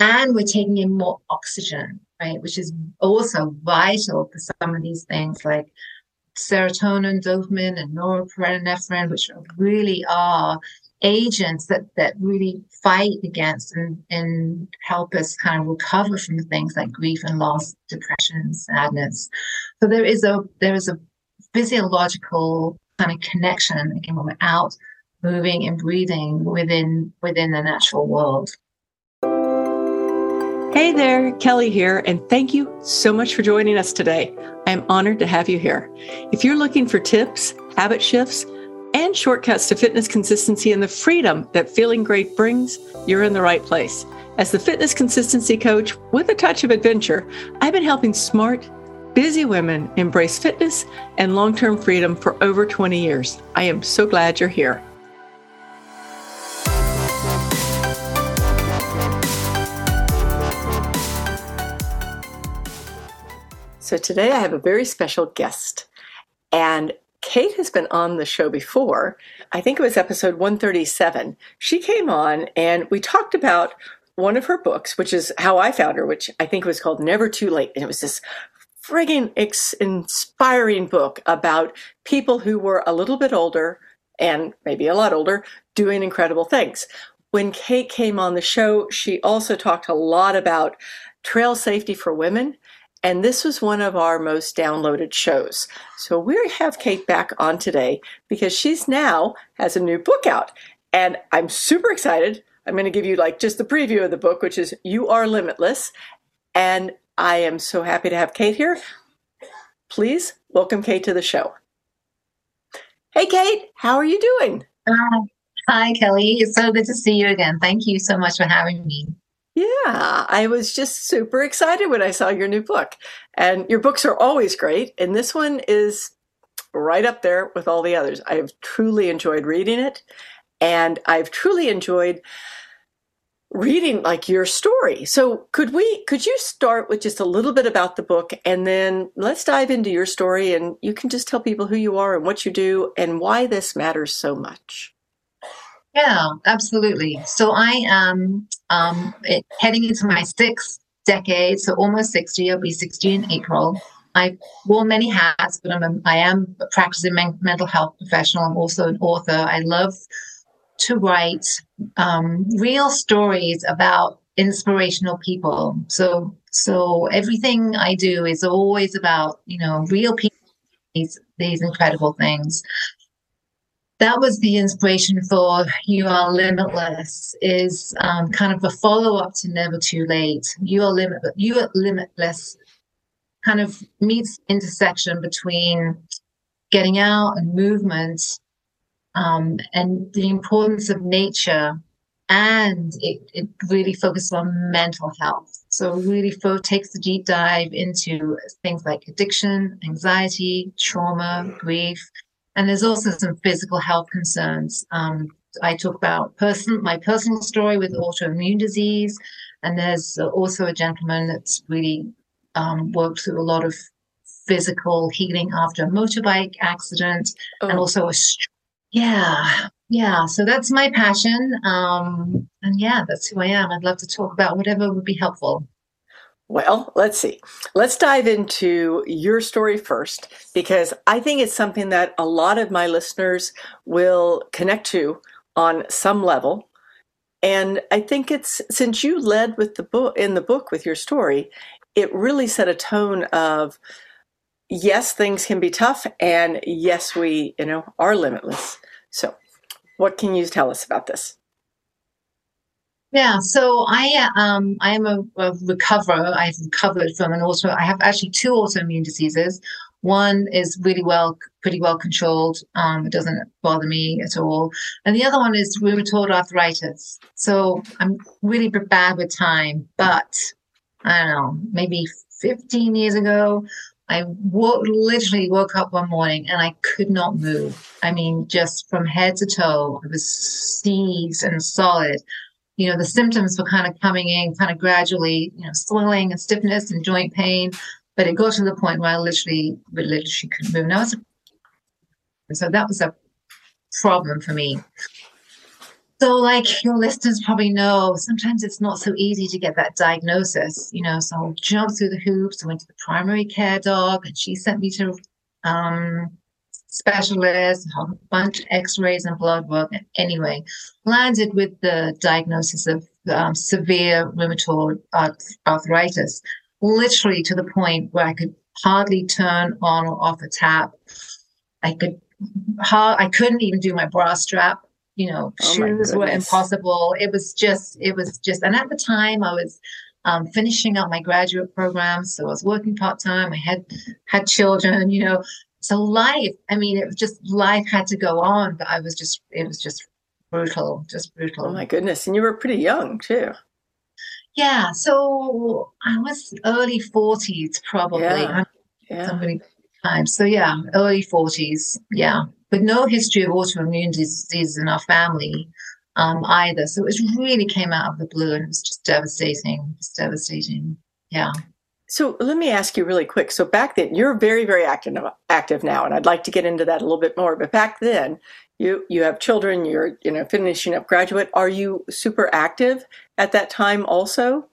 and we're taking in more oxygen, right? Which is also vital for some of these things like serotonin, dopamine, and norepinephrine, which really are agents that that really fight against and, and help us kind of recover from things like grief and loss, depression, sadness. So there is a there is a physiological kind of connection again when we're out moving and breathing within within the natural world. Hey there, Kelly here, and thank you so much for joining us today. I am honored to have you here. If you're looking for tips, habit shifts, and shortcuts to fitness consistency and the freedom that feeling great brings, you're in the right place. As the fitness consistency coach with a touch of adventure, I've been helping smart, busy women embrace fitness and long term freedom for over 20 years. I am so glad you're here. So today I have a very special guest. And Kate has been on the show before. I think it was episode 137. She came on and we talked about one of her books, which is how I found her, which I think was called Never Too Late. And it was this friggin' ex- inspiring book about people who were a little bit older and maybe a lot older doing incredible things. When Kate came on the show, she also talked a lot about trail safety for women and this was one of our most downloaded shows. So we have Kate back on today because she's now has a new book out. And I'm super excited. I'm going to give you like just the preview of the book, which is You Are Limitless. And I am so happy to have Kate here. Please welcome Kate to the show. Hey, Kate, how are you doing? Uh, hi, Kelly. It's so good to see you again. Thank you so much for having me. Yeah, I was just super excited when I saw your new book. And your books are always great. And this one is right up there with all the others. I have truly enjoyed reading it. And I've truly enjoyed reading like your story. So could we could you start with just a little bit about the book and then let's dive into your story and you can just tell people who you are and what you do and why this matters so much. Yeah, absolutely. So I am um, it, heading into my sixth decade, so almost 60. I'll be 60 in April. I wore many hats, but I'm a, I am a practicing men- mental health professional. I'm also an author. I love to write um, real stories about inspirational people. So so everything I do is always about you know real people these these incredible things that was the inspiration for You Are Limitless, is um, kind of a follow up to Never Too Late. You Are. You Are Limitless kind of meets intersection between getting out and movement um, and the importance of nature. And it, it really focuses on mental health. So, really fo- takes a deep dive into things like addiction, anxiety, trauma, grief and there's also some physical health concerns. Um, I talk about person, my personal story with autoimmune disease, and there's also a gentleman that's really um, worked through a lot of physical healing after a motorbike accident, oh. and also a yeah, yeah. So that's my passion, um, and yeah, that's who I am. I'd love to talk about whatever would be helpful. Well, let's see. Let's dive into your story first because I think it's something that a lot of my listeners will connect to on some level. And I think it's since you led with the book in the book with your story, it really set a tone of yes, things can be tough and yes, we, you know, are limitless. So, what can you tell us about this? Yeah, so I um I am a, a recoverer. I've recovered from an auto. I have actually two autoimmune diseases. One is really well, pretty well controlled. Um, it doesn't bother me at all, and the other one is rheumatoid arthritis. So I'm really bad with time. But I don't know, maybe 15 years ago, I wo- literally woke up one morning and I could not move. I mean, just from head to toe, I was seized and solid you know, the symptoms were kind of coming in kind of gradually, you know, swelling and stiffness and joint pain. But it got to the point where I literally, literally couldn't move. And so that was a problem for me. So, like your listeners probably know, sometimes it's not so easy to get that diagnosis, you know. So I jumped through the hoops, I went to the primary care doc, and she sent me to um, specialist, a bunch of x-rays and blood work. Anyway, landed with the diagnosis of um, severe rheumatoid arthritis, literally to the point where I could hardly turn on or off a tap. I could, I couldn't even do my bra strap. You know, oh shoes were impossible. It was just, it was just, and at the time I was um, finishing up my graduate program, so I was working part time. I had had children. You know, so life. I mean, it was just life had to go on, but I was just, it was just brutal, just brutal. Oh my goodness! And you were pretty young too. Yeah, so I was early forties, probably. Yeah. yeah. Somebody time. So yeah, early forties. Yeah, but no history of autoimmune diseases in our family um, either. So it really came out of the blue, and it was just devastating. Just devastating. Yeah. So let me ask you really quick. So back then, you're very, very active active now, and I'd like to get into that a little bit more. But back then, you you have children. You're you know finishing up graduate. Are you super active at that time also?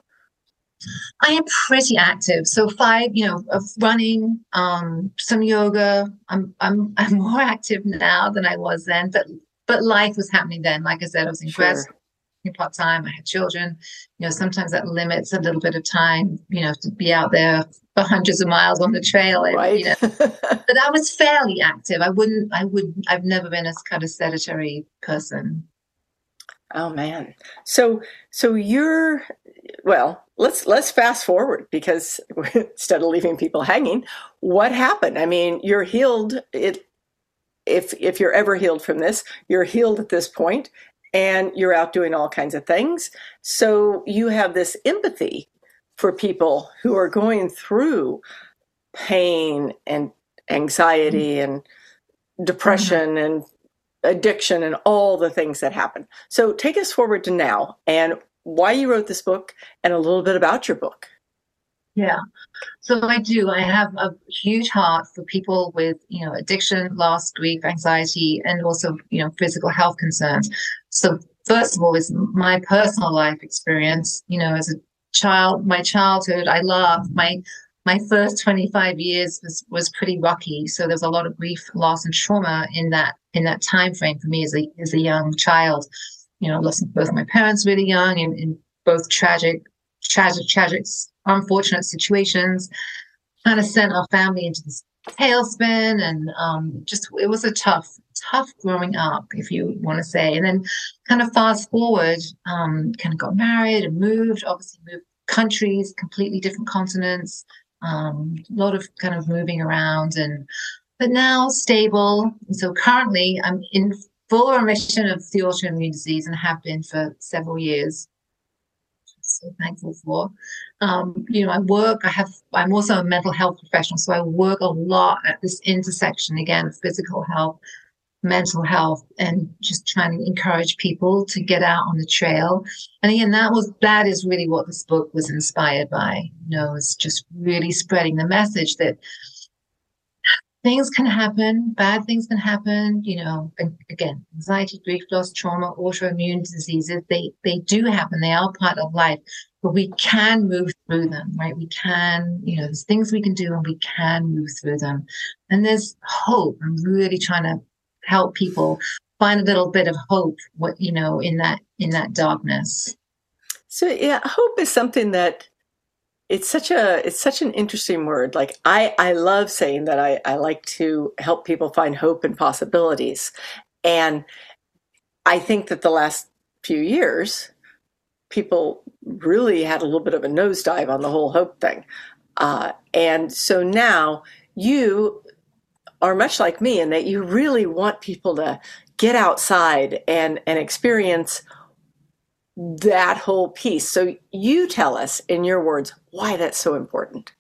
I am pretty active. So five, you know, of running, um, some yoga. I'm I'm I'm more active now than I was then. But but life was happening then. Like I said, I was in sure. grad part time. I had children. You know, sometimes that limits a little bit of time. You know, to be out there for hundreds of miles on the trail. Right. You know. but I was fairly active. I wouldn't. I would. I've never been a kind of sedentary person. Oh man. So so you're well, let's let's fast forward because instead of leaving people hanging, what happened? I mean, you're healed it if if you're ever healed from this, you're healed at this point and you're out doing all kinds of things. So you have this empathy for people who are going through pain and anxiety mm-hmm. and depression mm-hmm. and addiction and all the things that happen. So take us forward to now and why you wrote this book and a little bit about your book. Yeah. So I do. I have a huge heart for people with, you know, addiction, loss, grief, anxiety, and also, you know, physical health concerns. So first of all, is my personal life experience, you know, as a child, my childhood, I love my my first 25 years was, was pretty rocky. So there's a lot of grief, loss, and trauma in that in that time frame for me as a as a young child. You know, lost both my parents really young and in both tragic, tragic, tragic unfortunate situations, kind of sent our family into this tailspin. And um, just, it was a tough, tough growing up, if you want to say. And then kind of fast forward, um, kind of got married and moved, obviously moved countries, completely different continents, um, a lot of kind of moving around and, but now stable. So currently I'm in full remission of the autoimmune disease and have been for several years so thankful for. Um, you know, I work, I have, I'm also a mental health professional, so I work a lot at this intersection again of physical health, mental health, and just trying to encourage people to get out on the trail. And again, that was, that is really what this book was inspired by, you know, is just really spreading the message that things can happen, bad things can happen, you know, again, anxiety, grief, loss, trauma, autoimmune diseases, they, they do happen. They are part of life, but we can move through them, right? We can, you know, there's things we can do and we can move through them. And there's hope. I'm really trying to help people find a little bit of hope, what, you know, in that, in that darkness. So yeah, hope is something that it's such a it's such an interesting word. Like i i love saying that i i like to help people find hope and possibilities. And i think that the last few years people really had a little bit of a nosedive on the whole hope thing. Uh, and so now you are much like me in that you really want people to get outside and and experience that whole piece. So you tell us in your words why that's so important.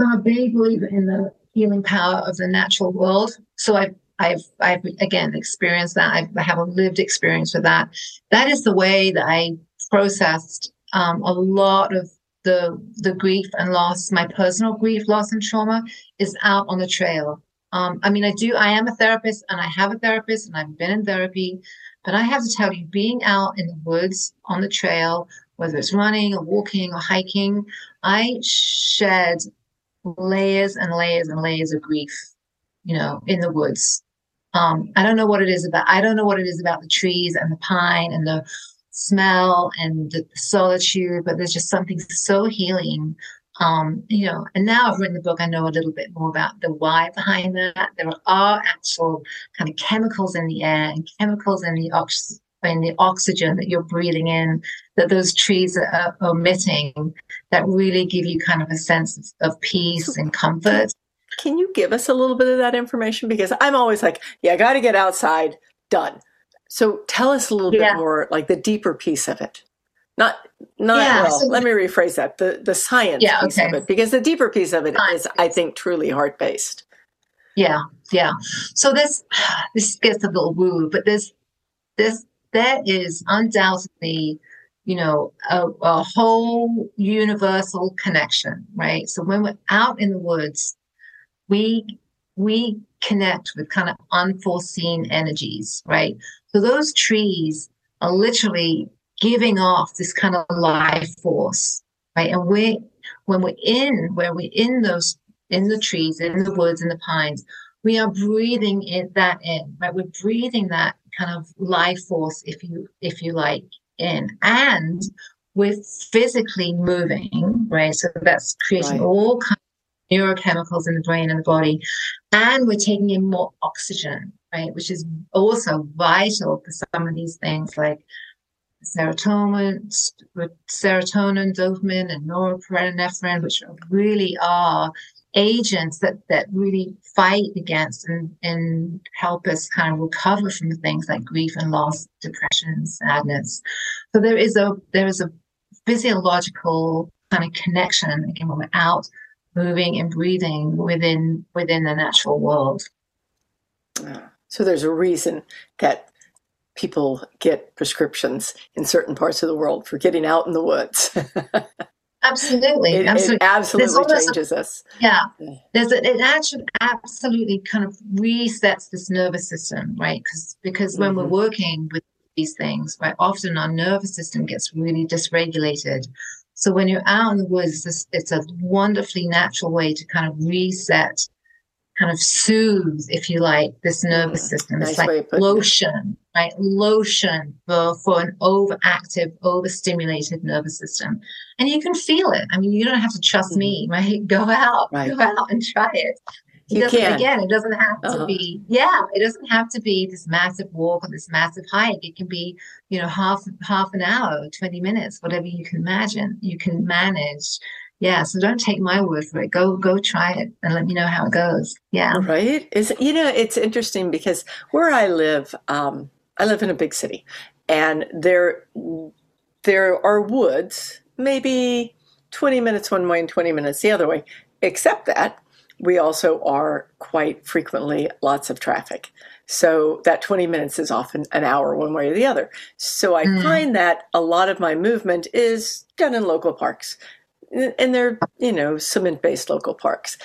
I'm a big believer in the healing power of the natural world. So I've I've I've again experienced that. I've, I have a lived experience with that. That is the way that I processed um, a lot of the the grief and loss, my personal grief, loss, and trauma is out on the trail. Um, I mean, I do. I am a therapist, and I have a therapist, and I've been in therapy But I have to tell you, being out in the woods on the trail, whether it's running or walking or hiking, I shed layers and layers and layers of grief, you know, in the woods. Um, I don't know what it is about. I don't know what it is about the trees and the pine and the smell and the solitude, but there's just something so healing um, you know, and now I've written the book, I know a little bit more about the why behind that. There are actual kind of chemicals in the air and chemicals in the ox- in the oxygen that you're breathing in that those trees are emitting that really give you kind of a sense of, of peace and comfort. Can you give us a little bit of that information? Because I'm always like, yeah, I got to get outside, done. So tell us a little yeah. bit more, like the deeper piece of it. Not not yeah, well. So let me rephrase that. The the science yeah, piece okay. of it, because the deeper piece of it science. is, I think, truly heart based. Yeah, yeah. So this this gets a little woo, but this this that is undoubtedly, you know, a, a whole universal connection, right? So when we're out in the woods, we we connect with kind of unforeseen energies, right? So those trees are literally giving off this kind of life force, right? And we, when we're in, where we're in those, in the trees, in the woods, in the pines, we are breathing it, that in, right? We're breathing that kind of life force, if you, if you like, in, and we're physically moving, right? So that's creating right. all kinds of neurochemicals in the brain and the body, and we're taking in more oxygen, right? Which is also vital for some of these things like serotonin, serotonin, dopamine, and norepinephrine, which really are agents that that really fight against and, and help us kind of recover from things like grief and loss, depression, and sadness. So there is a there is a physiological kind of connection again when we're out moving and breathing within within the natural world. So there's a reason that people get prescriptions in certain parts of the world for getting out in the woods. absolutely, it, absolutely, it absolutely changes a, us. Yeah, there's a, it actually absolutely kind of resets this nervous system, right? Because because when mm-hmm. we're working with these things, right, often our nervous system gets really dysregulated. So when you're out in the woods, it's, it's a wonderfully natural way to kind of reset kind of soothe, if you like, this nervous system. It's like lotion, it. right? Lotion for, for an overactive, overstimulated nervous system. And you can feel it. I mean, you don't have to trust me, mm-hmm. right? Go out, right. go out and try it. It you doesn't, can. again, it doesn't have uh-huh. to be, yeah, it doesn't have to be this massive walk or this massive hike. It can be, you know, half, half an hour, 20 minutes, whatever you can imagine. You can manage yeah so don't take my word for it. Go go try it and let me know how it goes. Yeah. Right? Is you know it's interesting because where i live um, i live in a big city and there there are woods maybe 20 minutes one way and 20 minutes the other way. Except that we also are quite frequently lots of traffic. So that 20 minutes is often an hour one way or the other. So i mm. find that a lot of my movement is done in local parks and they're you know cement based local parks.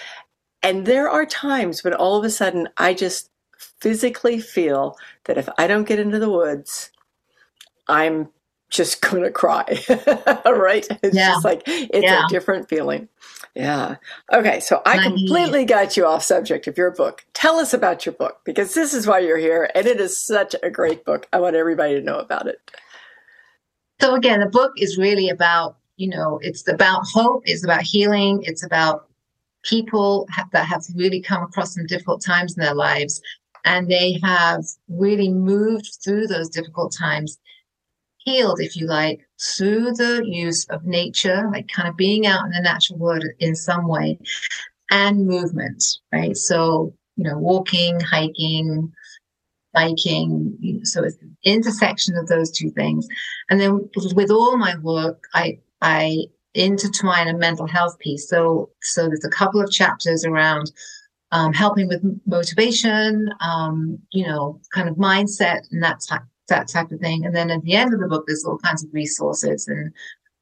And there are times when all of a sudden i just physically feel that if i don't get into the woods i'm just gonna cry right? It's yeah. just like it's yeah. a different feeling. Yeah. Okay so i completely got you off subject of your book. Tell us about your book because this is why you're here and it is such a great book. I want everybody to know about it. So again the book is really about you know, it's about hope, it's about healing, it's about people that have really come across some difficult times in their lives and they have really moved through those difficult times healed if you like through the use of nature like kind of being out in the natural world in some way and movement right? So you know walking hiking biking so it's the intersection of those two things. And then with all my work i I intertwine a mental health piece. So, so there's a couple of chapters around um, helping with motivation, um, you know, kind of mindset and that type, that type of thing. And then at the end of the book, there's all kinds of resources and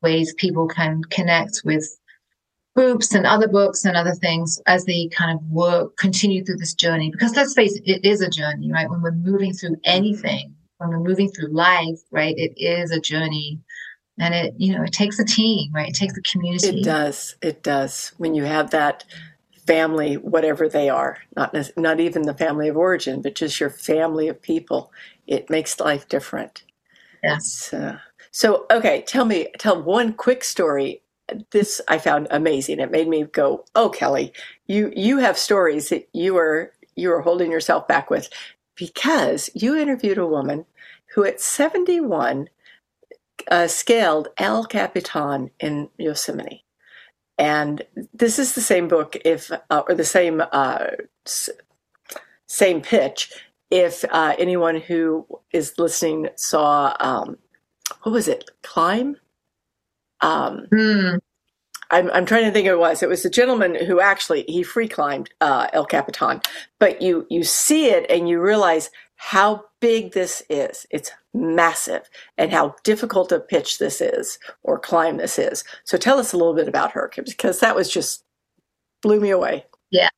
ways people can connect with groups and other books and other things as they kind of work, continue through this journey. Because let's face it, it is a journey, right? When we're moving through anything, when we're moving through life, right, it is a journey. And it, you know, it takes a team, right? It takes a community. It does. It does. When you have that family, whatever they are, not not even the family of origin, but just your family of people, it makes life different. Yes. Uh, so, okay, tell me, tell one quick story. This I found amazing. It made me go, "Oh, Kelly, you you have stories that you are you are holding yourself back with because you interviewed a woman who at 71 uh, scaled El Capitan in Yosemite. And this is the same book, if uh, or the same uh, s- same pitch. If uh, anyone who is listening saw, um, what was it, Climb? Um, mm. I'm, I'm trying to think it was. It was the gentleman who actually he free climbed uh, El Capitan, but you you see it and you realize how big this is. It's massive, and how difficult a pitch this is or climb this is. So tell us a little bit about her because that was just blew me away. Yeah,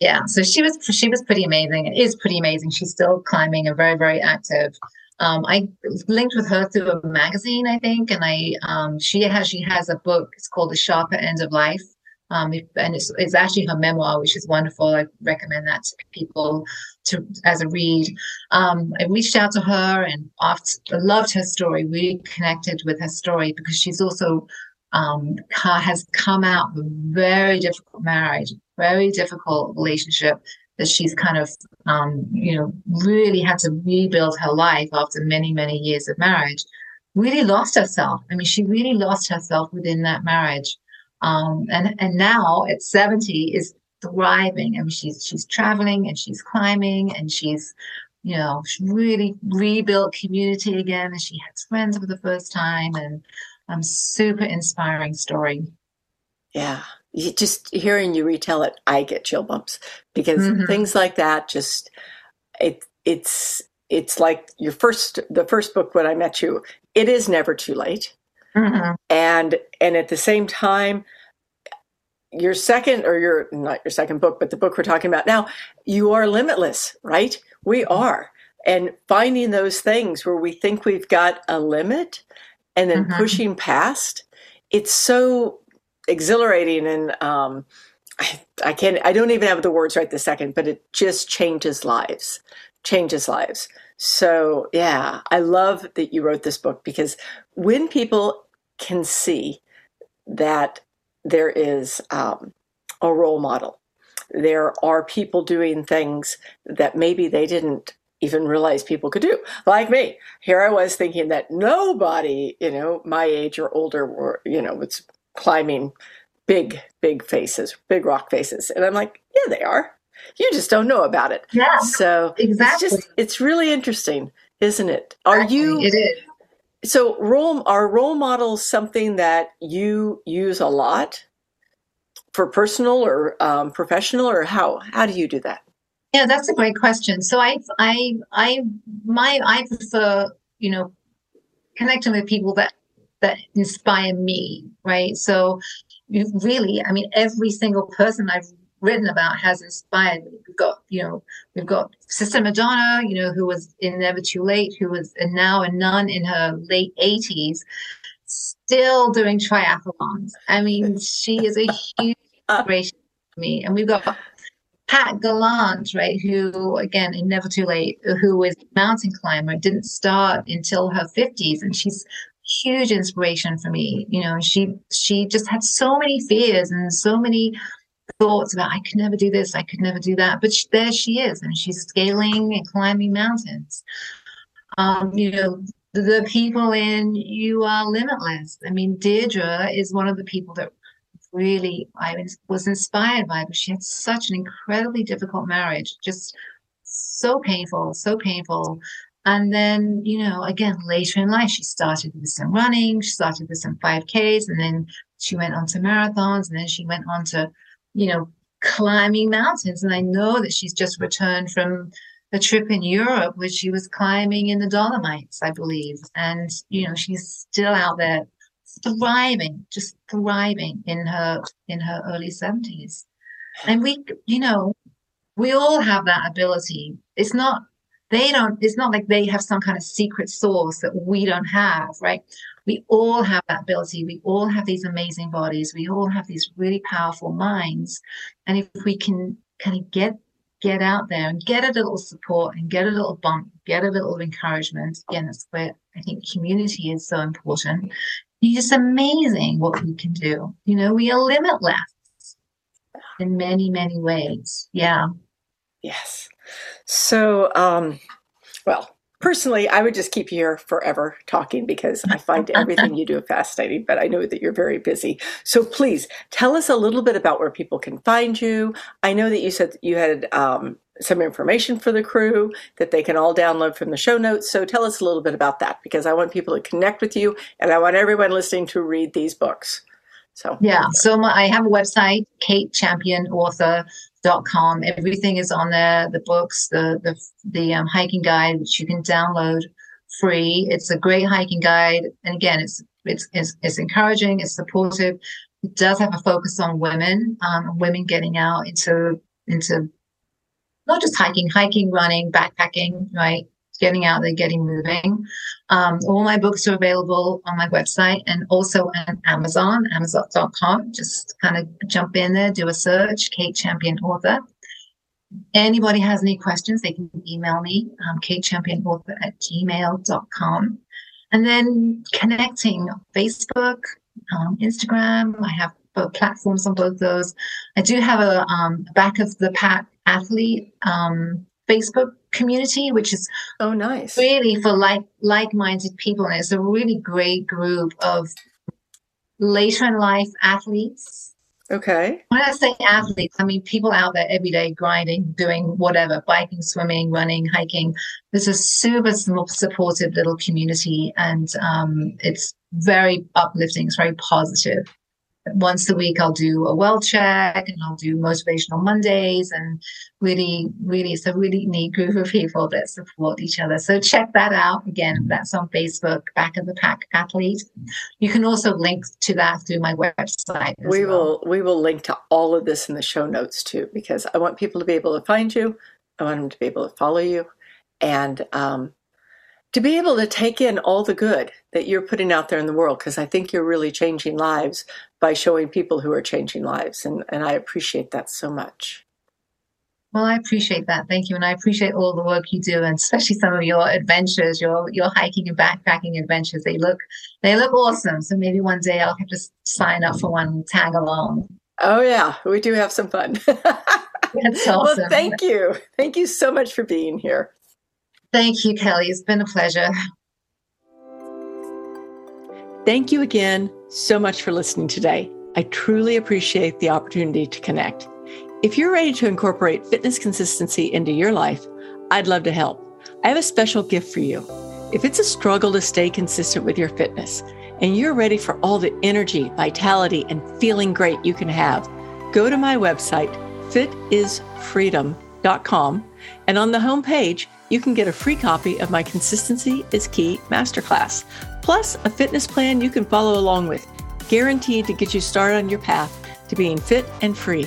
yeah. So she was she was pretty amazing. It is pretty amazing. She's still climbing and very very active. Um, I linked with her through a magazine, I think, and I um, she has she has a book. It's called The Sharper End of Life, um, and it's, it's actually her memoir, which is wonderful. I recommend that to people to as a read. Um, I reached out to her and oft, loved her story. We connected with her story because she's also um, has come out of a very difficult marriage, very difficult relationship that she's kind of, um, you know, really had to rebuild her life after many, many years of marriage. Really lost herself. I mean, she really lost herself within that marriage. Um, and and now at 70 is thriving. I mean, she's she's traveling and she's climbing and she's, you know, she really rebuilt community again and she has friends for the first time and um, super inspiring story. Yeah, you, just hearing you retell it, I get chill bumps because mm-hmm. things like that just it it's it's like your first the first book when I met you. It is never too late, mm-hmm. and and at the same time, your second or your not your second book, but the book we're talking about now, you are limitless, right? We are, and finding those things where we think we've got a limit, and then mm-hmm. pushing past. It's so exhilarating and um, I, I can't i don't even have the words right this second but it just changes lives changes lives so yeah i love that you wrote this book because when people can see that there is um, a role model there are people doing things that maybe they didn't even realize people could do like me here i was thinking that nobody you know my age or older were you know was climbing big, big faces, big rock faces. And I'm like, yeah, they are. You just don't know about it. Yeah. So exactly. It's just it's really interesting, isn't it? Are exactly. you it is. So role are role models something that you use a lot for personal or um, professional or how how do you do that? Yeah, that's a great question. So I I I my I prefer, you know, connecting with people that that inspire me, right? So really, I mean, every single person I've written about has inspired me. We've got, you know, we've got Sister Madonna, you know, who was in Never Too Late, who was now a nun in her late 80s, still doing triathlons. I mean, she is a huge inspiration to me. And we've got Pat Gallant, right, who again in Never Too Late, who is mountain climber, didn't start until her 50s, and she's huge inspiration for me. You know, she she just had so many fears and so many thoughts about I could never do this, I could never do that. But she, there she is, and she's scaling and climbing mountains. Um, you know, the, the people in You Are Limitless. I mean, Deirdre is one of the people that really I was inspired by, but she had such an incredibly difficult marriage, just so painful, so painful. And then, you know, again, later in life, she started with some running, she started with some 5Ks, and then she went on to marathons, and then she went on to, you know, climbing mountains. And I know that she's just returned from a trip in Europe where she was climbing in the Dolomites, I believe. And, you know, she's still out there thriving, just thriving in her in her early 70s. And we, you know, we all have that ability. It's not they don't, it's not like they have some kind of secret source that we don't have, right? We all have that ability. We all have these amazing bodies. We all have these really powerful minds. And if we can kind of get get out there and get a little support and get a little bump, get a little encouragement. Again, that's where I think community is so important. It's just amazing what we can do. You know, we are limitless in many, many ways. Yeah. Yes. So, um, well, personally, I would just keep you here forever talking because I find everything you do fascinating, but I know that you're very busy. So please tell us a little bit about where people can find you. I know that you said you had um, some information for the crew that they can all download from the show notes. So tell us a little bit about that because I want people to connect with you and I want everyone listening to read these books. So yeah, so my, I have a website, Kate Champion Author dot com. Everything is on there. The books, the the the um, hiking guide, which you can download free. It's a great hiking guide, and again, it's it's it's, it's encouraging. It's supportive. It does have a focus on women, um, women getting out into into not just hiking, hiking, running, backpacking, right? Getting out there, getting moving. Um, all my books are available on my website and also on Amazon, amazon.com. Just kind of jump in there, do a search, Kate Champion Author. Anybody has any questions, they can email me, um, katechampionauthor at gmail.com. And then connecting Facebook, um, Instagram. I have both platforms on both those. I do have a um, back of the pack athlete um, Facebook community, which is oh nice, really for like like-minded people, and it's a really great group of later in life athletes. Okay. When I say athletes, I mean people out there every day grinding, doing whatever, biking, swimming, running, hiking. There's a super supportive little community, and um, it's very uplifting. It's very positive once a week I'll do a well check and I'll do motivational Mondays and really, really, it's a really neat group of people that support each other. So check that out. Again, that's on Facebook, Back of the Pack Athlete. You can also link to that through my website. We well. will we will link to all of this in the show notes too, because I want people to be able to find you. I want them to be able to follow you. And um, to be able to take in all the good that you're putting out there in the world because I think you're really changing lives by showing people who are changing lives. And, and I appreciate that so much. Well, I appreciate that. Thank you. And I appreciate all the work you do and especially some of your adventures, your your hiking and backpacking adventures. They look they look awesome. So maybe one day I'll have to sign up for one tag along. Oh yeah, we do have some fun. That's awesome. Well, thank you. Thank you so much for being here. Thank you, Kelly. It's been a pleasure. Thank you again so much for listening today. I truly appreciate the opportunity to connect. If you're ready to incorporate fitness consistency into your life, I'd love to help. I have a special gift for you. If it's a struggle to stay consistent with your fitness and you're ready for all the energy, vitality, and feeling great you can have, go to my website, fitisfreedom.com, and on the homepage, you can get a free copy of my Consistency is Key Masterclass, plus a fitness plan you can follow along with, guaranteed to get you started on your path to being fit and free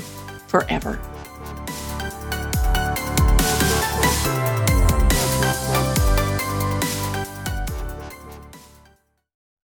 forever.